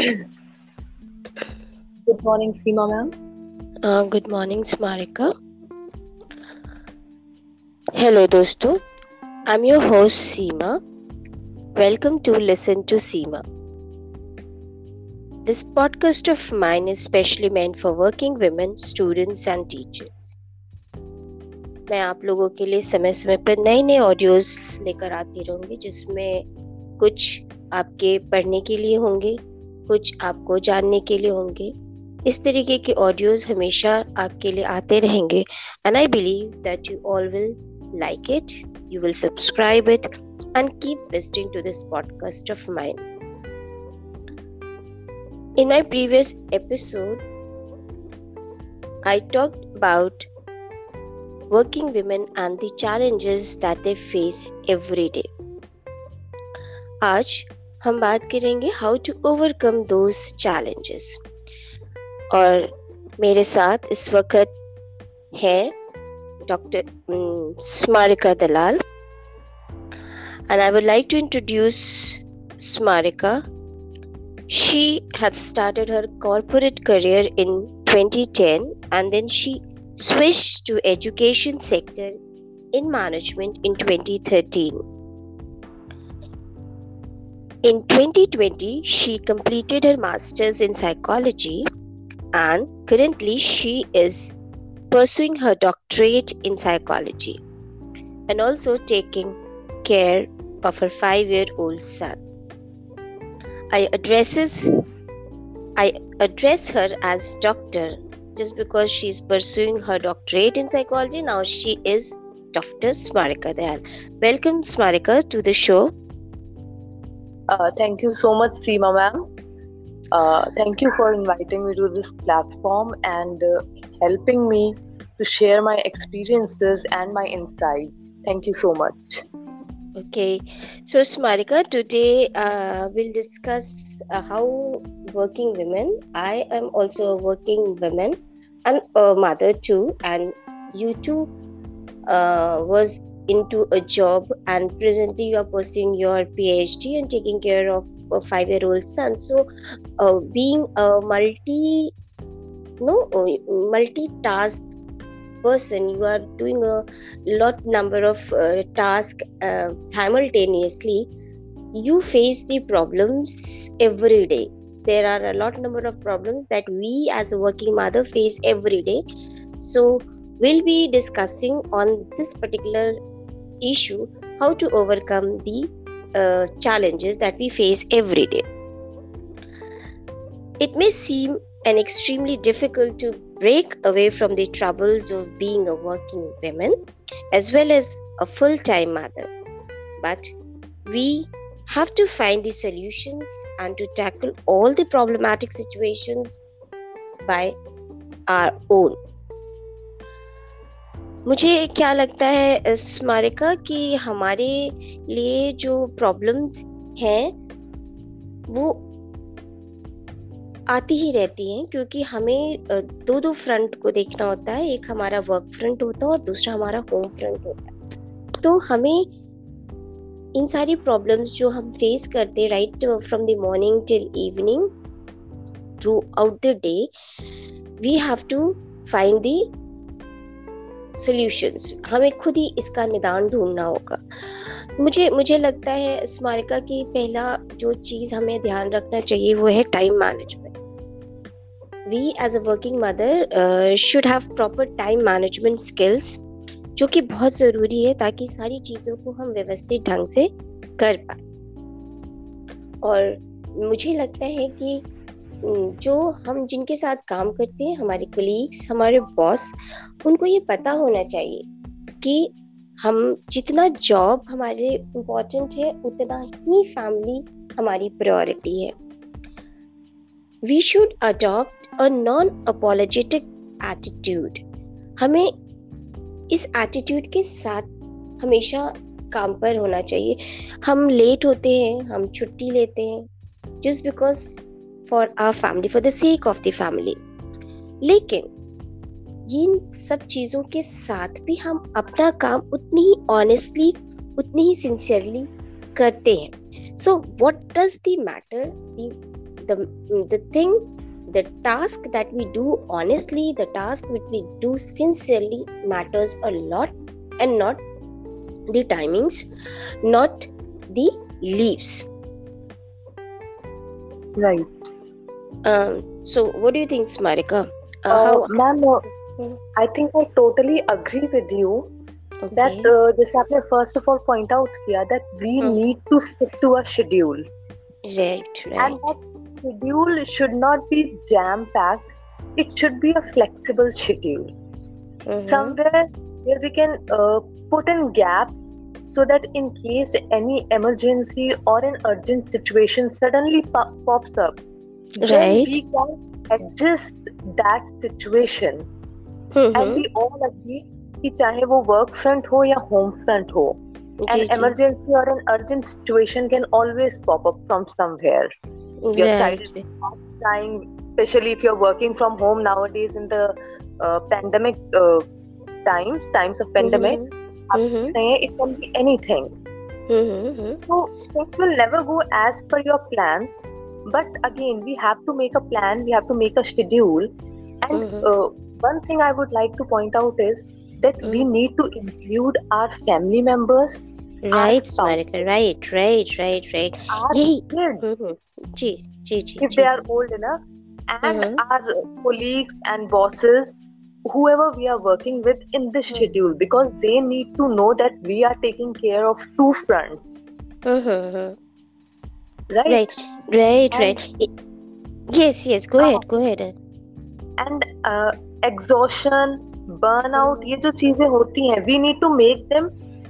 Good morning, Seema ma'am. Uh, good morning, Smarika. Hello, दोस्तों. I'm your host, Seema. Welcome to Listen to Seema. This podcast of mine is specially meant for working women, students, and teachers. मैं आप लोगों के लिए समय समय पर नए नए ऑडियोज लेकर आती रहूँगी जिसमें कुछ आपके पढ़ने के लिए होंगे कुछ आपको जानने के लिए होंगे। इस तरीके के ऑडियोज हमेशा आपके लिए आते रहेंगे। And I believe that you all will like it you will subscribe it and keep listening to this podcast of mine In my previous episode, I talked about working women and the challenges that they face every day. आज हम बात करेंगे how to overcome दो challenges और मेरे साथ इस वक्त है doctor Smarika Dalal. And I would like to introduce Smarika. She has started her corporate career in 2010 and then she switch to education sector in management in 2013 In 2020, she completed her master's in psychology and currently she is pursuing her doctorate in psychology and also taking care of her 5-year-old son. I addresses I address her as doctor just because she's pursuing her doctorate in psychology. Now she is Dr. Smarika Dalal. Welcome, Smarika, to the show. Uh, thank you so much, Seema ma'am. Uh, thank you for inviting me to this platform and uh, helping me to share my experiences and my insights. Thank you so much. Okay, so Smarika, today uh, we'll discuss uh, how working women. I am also a working woman and a mother too, and you too uh, was into a job and presently you are pursuing your phd and taking care of a five year old son. So uh, being a multi no multitask person you are doing a lot number of uh, tasks uh, simultaneously you face the problems every day. There are a lot number of problems that we as a working mother face every day. So we'll be discussing on this particular issue how to overcome the uh, challenges that we face every day. It may seem an extremely difficult to break away from the troubles of being a working woman as well as a full time mother. But we have to find the solutions and to tackle all the problematic situations by our own. मुझे क्या लगता है स्मारिका कि हमारे लिए जो problems हैं, वो आती ही रहती हैं क्योंकि हमें दो दो फ्रंट को देखना होता है। एक हमारा वर्क फ्रंट होता है और दूसरा हमारा होम फ्रंट होता है। तो हमें इन सारी प्रॉब्लम्स जो हम फेस करते right from the morning till evening throughout the day we have to find the solutions हमें खुद ही इसका निदान ढूंढना होगा। मुझे मुझे लगता है स्मारिका की पहला जो चीज़ हमें ध्यान रखना चाहिए वो है time management we as a working mother should have proper time management skills जो कि बहुत ज़रूरी है ताकि सारी चीज़ों को हम व्यवस्थित ढंग से कर पाए। और मुझे लगता है कि जो हम जिनके साथ काम करते हैं, हमारे कलीग्स हमारे बॉस उनको ये पता होना चाहिए कि हम जितना जॉब हमारे इम्पोर्टेंट है, उतना ही फैमिली हमारी प्रायोरिटी है। We should adopt a non apologetic attitude हमें इस एटीट्यूड के साथ हमेशा काम पर होना चाहिए। हम लेट होते हैं, हम छुट्टी लेते हैं just because for our family for the sake of the family लेकिन इन सब चीज़ों के साथ भी हम अपना काम उतनी ही ऑनेस्टली उतनी ही सिंसियरली करते हैं। So what does the matter the thing the task that we do honestly the task which we do sincerely matters a lot and not the timings not the leaves right Um, so, what do you think, Smarika? Uh, uh, how, ma'am, hmm. I think I totally agree with you. Okay. That uh, just have first of all point out here that we hmm. need to stick to a schedule. Right, right. And that schedule should not be jam packed. It should be a flexible schedule. Mm-hmm. Somewhere where we can uh, put in gaps so that in case any emergency or an urgent situation suddenly pops up, right we can adjust that situation mm-hmm. and we all agree कि चाहे वो work front हो या home front हो an emergency or an urgent situation can always pop up from somewhere your right. child is dying especially if you're working from home nowadays in the uh, pandemic uh, times times of pandemic mm-hmm. it can be anything mm-hmm. so things will never go as per your plans but again we have to make a plan we have to make a schedule and mm-hmm. uh, one thing i would like to point out is that mm. we need to include our family members right Smarika, right right right right our Yay. kids mm-hmm. G, G, G, if they are old enough and mm-hmm. our colleagues and bosses whoever we are working with in this mm-hmm. schedule because they need to know that we are taking care of two fronts mm-hmm right right right and, right yes yes go uh, ahead go ahead and uh, exhaustion burnout ये जो चीजें होती हैं we need to make them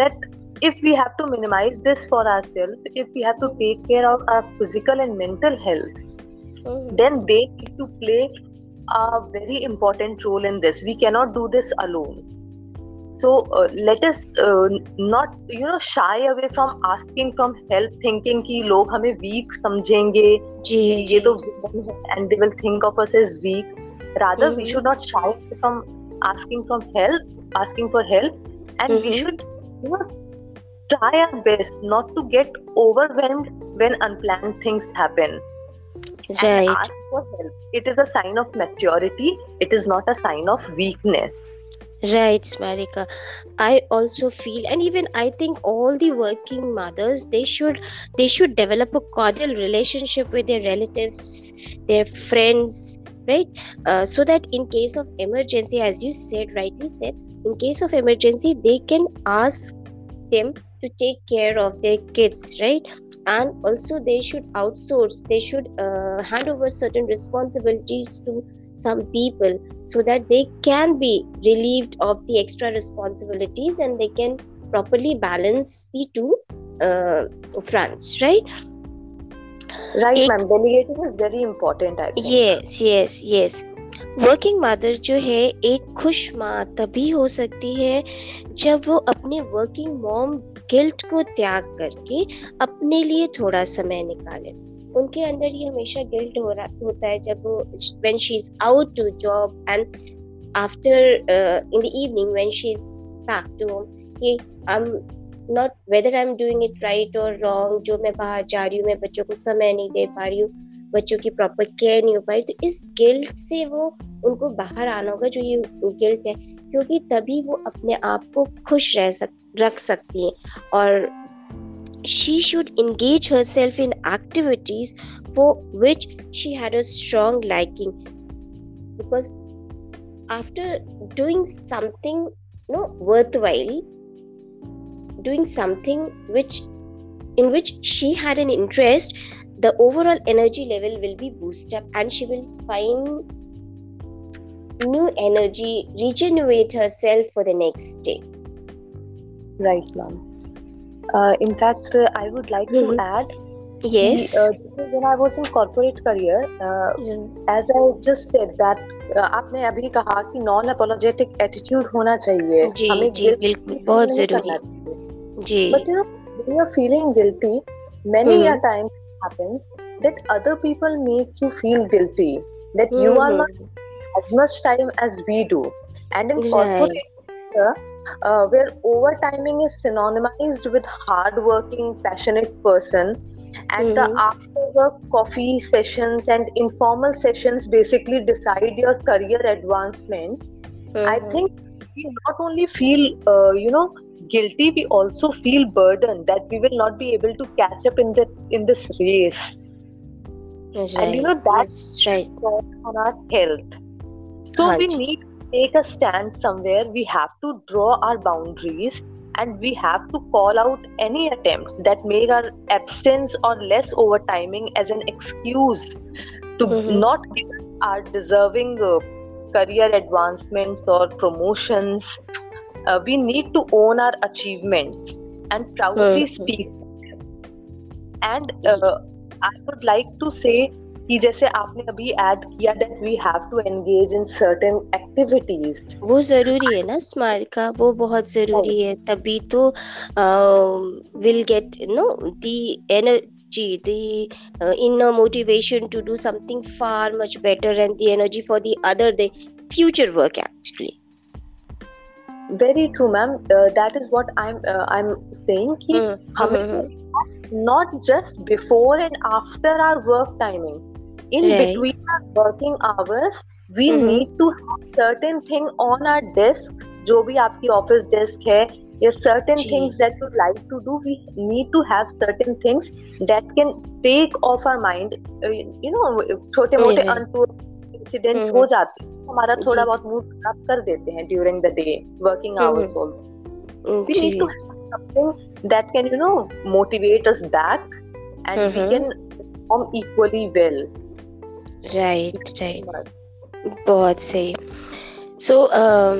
that if we have to minimize this for ourselves if we have to take care of our physical and mental health mm-hmm. then they need to play a very important role in this we cannot do this alone so uh, let us uh, not you know shy away from asking from help thinking कि लोग हमें weak समझेंगे जी ये तो and they will think of us as weak rather mm-hmm. we should not shy away from asking from help asking for help and mm-hmm. we should you know try our best not to get overwhelmed when unplanned things happen right. and ask for help it is a sign of maturity it is not a sign of weakness right smarika. I also feel and even i think all the working mothers they should they should develop a cordial relationship with their relatives their friends right? Uh, so that in case of emergency as you said rightly said in case of emergency they can ask them to take care of their kids right? And also they should outsource they should uh, hand over certain responsibilities to some people so that they can be relieved of the extra responsibilities and they can properly balance the two uh, fronts right right ma'am delegating is very important I think. yes yes yes working mother जो है एक खुश माँ तभी हो सकती है जब वो अपने वर्किंग मॉम गिल्ट को त्याग करके अपने लिए थोड़ा समय निकाले उनके अंदर ये हमेशा गिल्ट हो रहा, होता है जब वो when she is out to job and after in the evening when she is back to home ये I am not whether I am doing it right और रॉन्ग जो मैं बाहर जा रही हूँ, मैं बच्चों को समय नहीं दे पा रही हूँ, बच्चों की प्रॉपर केयर नहीं हो पाई तो इस गिल्ट से वो उनको बाहर आना होगा जो ये गिल्ट है, क्योंकि तभी वो अपने आप को खुश रह सक, रख सकती हैं और she should engage herself in activities for which she had a strong liking because after doing something you know worthwhile doing something which in which she had an interest the overall energy level will be boosted up and she will find new energy, regenerate herself for the next day. Right, ma'am. Uh, in fact, uh, I would like mm-hmm. to add. Yes. The, uh, when I was in corporate career, mm-hmm. as I just said that आपने अभी कहा कि non apologetic attitude होना चाहिए जी जी बिल्कुल बहुत जरूरी जी but you know when you're feeling guilty many mm-hmm. a times happens that other people make you feel guilty that mm-hmm. you are not as much time as we do and in right. corporate sector, uh, where overtiming is synonymized with hardworking passionate person and the Mhm. after work coffee sessions and informal sessions basically decide your career advancements i Mhm. think we not only feel uh, you know guilty we also feel burdened that we will not be able to catch up in the in this race and you know that's That's right. on our health so we need take a stand somewhere we have to draw our boundaries and we have to call out any attempts that make our absence or less overtiming as an excuse to Mhm. not give us our deserving uh, career advancements or promotions uh, we need to own our achievements and proudly Mhm. speak and uh, i would like to say कि जैसे आपने अभी add किया that we have to engage in certain activities वो ज़रूरी है ना स्मार का वो बहुत ज़रूरी है तभी तो will get no the energy the inner motivation to do something far much better and the energy for the other day future work actually very true ma'am that is what I am I am saying कि हमें not just before and after our work timings in right. between our working hours we mm-hmm. We need to certain thing on our desk जो भी आपकी office desk है या certain things that you like to do we need to have certain things that can take off our mind you know छोटे मोटे अनटूर्ड incidents हो जाते हैं हमारा थोड़ा बहुत मूड खराब कर देते हैं during the day working hours also we need to have something that can you know motivate us back and we can perform equally well right right बहुत सही so um,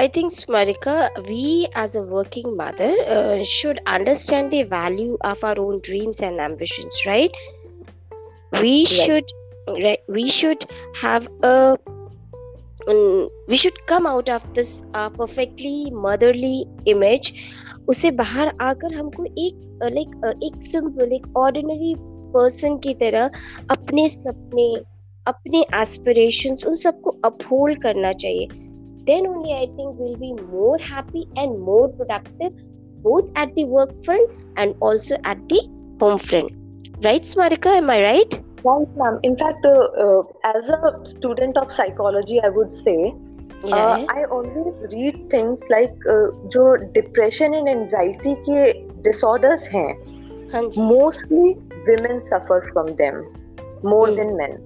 i think smarika we as a working mother uh, should understand the value of our own dreams and ambitions right we should right we should have a um, we should come out of this uh, perfectly motherly image उसे बाहर आकर हमको एक like एक simple एक ordinary person की तरह अपने सपने अपने एस्पिरेशंस उन सबको अपहोल्ड करना चाहिए then only I think will be more happy and more productive both at the work front and also at the home front right smarika am i right right ma'am in fact uh, uh, as a student of psychology i would say yeah. uh, i always read things like uh, जो depression and anxiety के disorders हैं हाँ mostly women suffer from them more Hmm. than men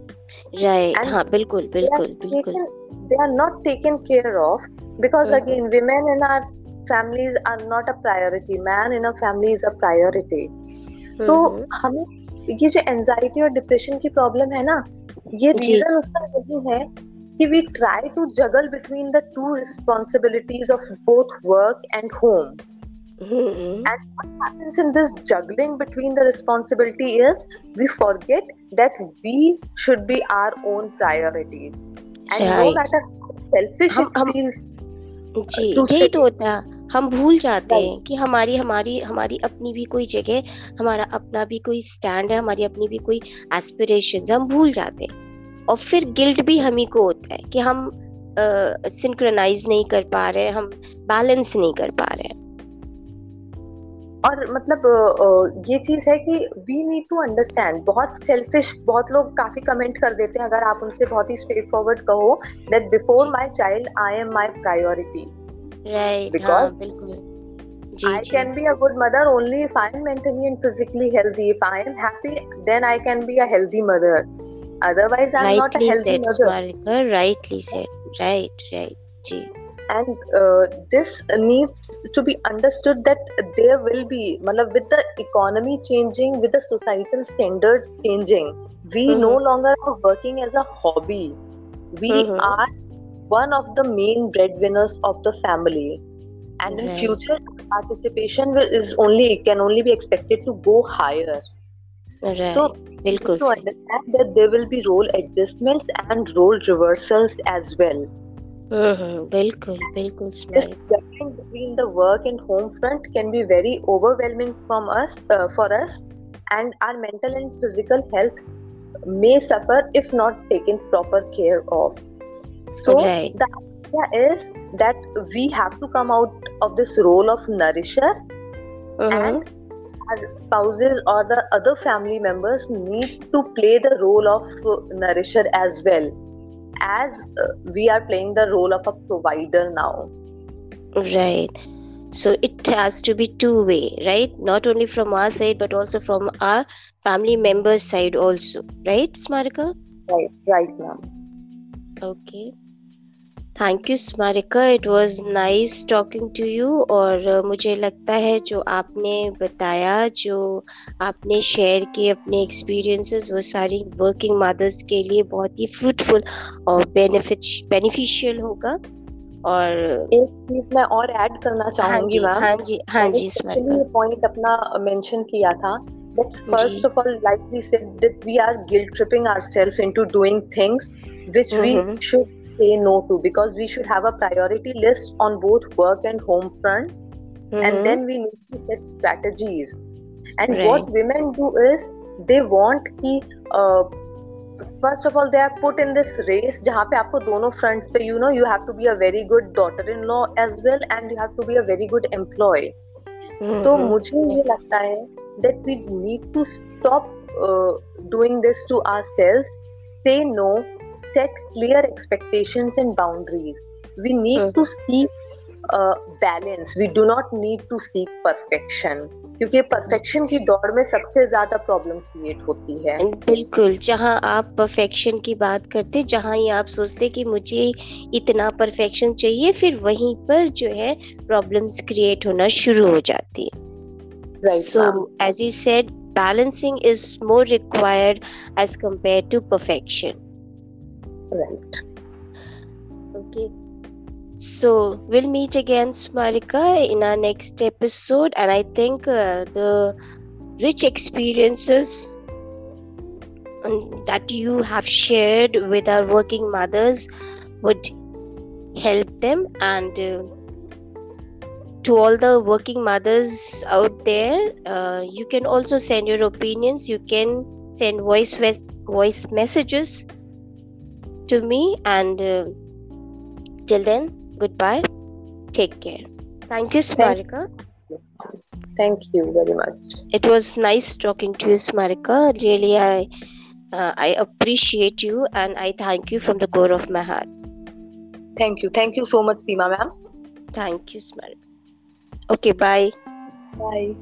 right and हाँ बिल्कुल they are बिल्कुल बिल्कुल they are not taken care of because Mhm. again women in our families are not a priority man in a family is a priority तो हम्म, हमें ये जो anxiety और depression की प्रॉब्लम है ना ये रीजन उसका यही है कि we try to juggle between the two responsibilities of both work and home hmm, And what happens in this juggling between the responsibility is we forget that we should be our own priorities. And right. no matter how selfish हम- it हम- feels, जी यही तो होता है हम भूल जाते हैं कि हमारी हमारी हमारी अपनी भी कोई जगह हमारा अपना भी कोई स्टैंड है हमारी अपनी भी कोई एस्पिरेशंस हम भूल जाते हैं और फिर गिल्ट भी हम ही को होता है कि हम सिंक्रोनाइज नहीं कर पा रहे हम बैलेंस नहीं कर पा रहे हैं और मतलब ये चीज़ है कि वी नीड टू अंडरस्टैंड बहुत सेल्फिश बहुत लोग काफ़ी कमेंट कर देते हैं अगर आप उनसे बहुत ही स्ट्रेट फॉरवर्ड कहो that before my child I am my priority good mother only I am mentally and physically healthy then I can be a mother otherwise I rightly said right right ji. and uh, this needs to be understood that there will be matlab, with the economy changing with the societal standards changing we mm-hmm. no longer are working as a hobby we mm-hmm. are one of the main breadwinners of the family and mm-hmm. in future participation will, is only can only be expected to go higher Right. So, Bilkul. to understand that there will be role adjustments and role reversals as well. Mm-hmm. Bilkul, bilkul, This juggling between the work and home front can be very overwhelming from us uh, for us, and our mental and physical health may suffer if not taken proper care of. So right. the idea is that we have to come out of this role of nourisher, uh-huh. and spouses or the other family members need to play the role of uh, nourisher as well as uh, we are playing the role of a provider now. Right. So it has to be two way right? Not only from our side but also from our family members side also. Right smarika? Right right ma'am. Okay thank you Smarika it was nice talking to you और uh, मुझे लगता है जो आपने बताया जो आपने share किए अपने एक्सपीरियंसेस वो सारी वर्किंग मदर्स के लिए बहुत ही फ्रूटफुल और बेनिफिट बेनिफिशियल होगा। और एक चीज़ मैं और ऐड करना चाहूँगी मैम हाँ जी हाँ जी स्मारिका पॉइंट अपना मेंशन किया था। that first of all like we said that we are guilt tripping ourselves into doing things which mm-hmm. we should say no to because we should have a priority list on both work and home fronts mm-hmm. and then we need to set strategies and right. what women do is they want ki uh, first of all they are put in this race jahan pe aapko dono fronts pe you know you have to be a very good daughter in law as well and you have to be a very good employee mm-hmm. तो मुझे ये लगता है that we need to stop uh, doing this to ourselves say no set clear expectations and boundaries. We need mm-hmm. to seek uh, balance. We do not need to seek perfection. क्योंकि perfection की दौड़ में सबसे ज़्यादा problem create होती है बिल्कुल जहाँ आप परफेक्शन की बात करते जहाँ ही आप सोचते कि मुझे इतना परफेक्शन चाहिए फिर वहीं पर जो है प्रॉब्लम्स क्रिएट होना शुरू हो जाती है right. So now. as you said balancing is more required as compared to perfection. Right. Okay. So we'll meet again smarika in our next episode. And i think uh, the rich experiences um, that you have shared with our working mothers would help them. And uh, to all the working mothers out there uh, you can also send your opinions you can send voice with voice messages to me. And uh, till then, goodbye. Take care. Thank you, Smarika. Thank you very much. It was nice talking to you, Smarika. Really, I uh, I appreciate you and I thank you from the core of my heart. Thank you. Thank you so much, Seema ma'am. Thank you, Smarika. Okay, bye. Bye.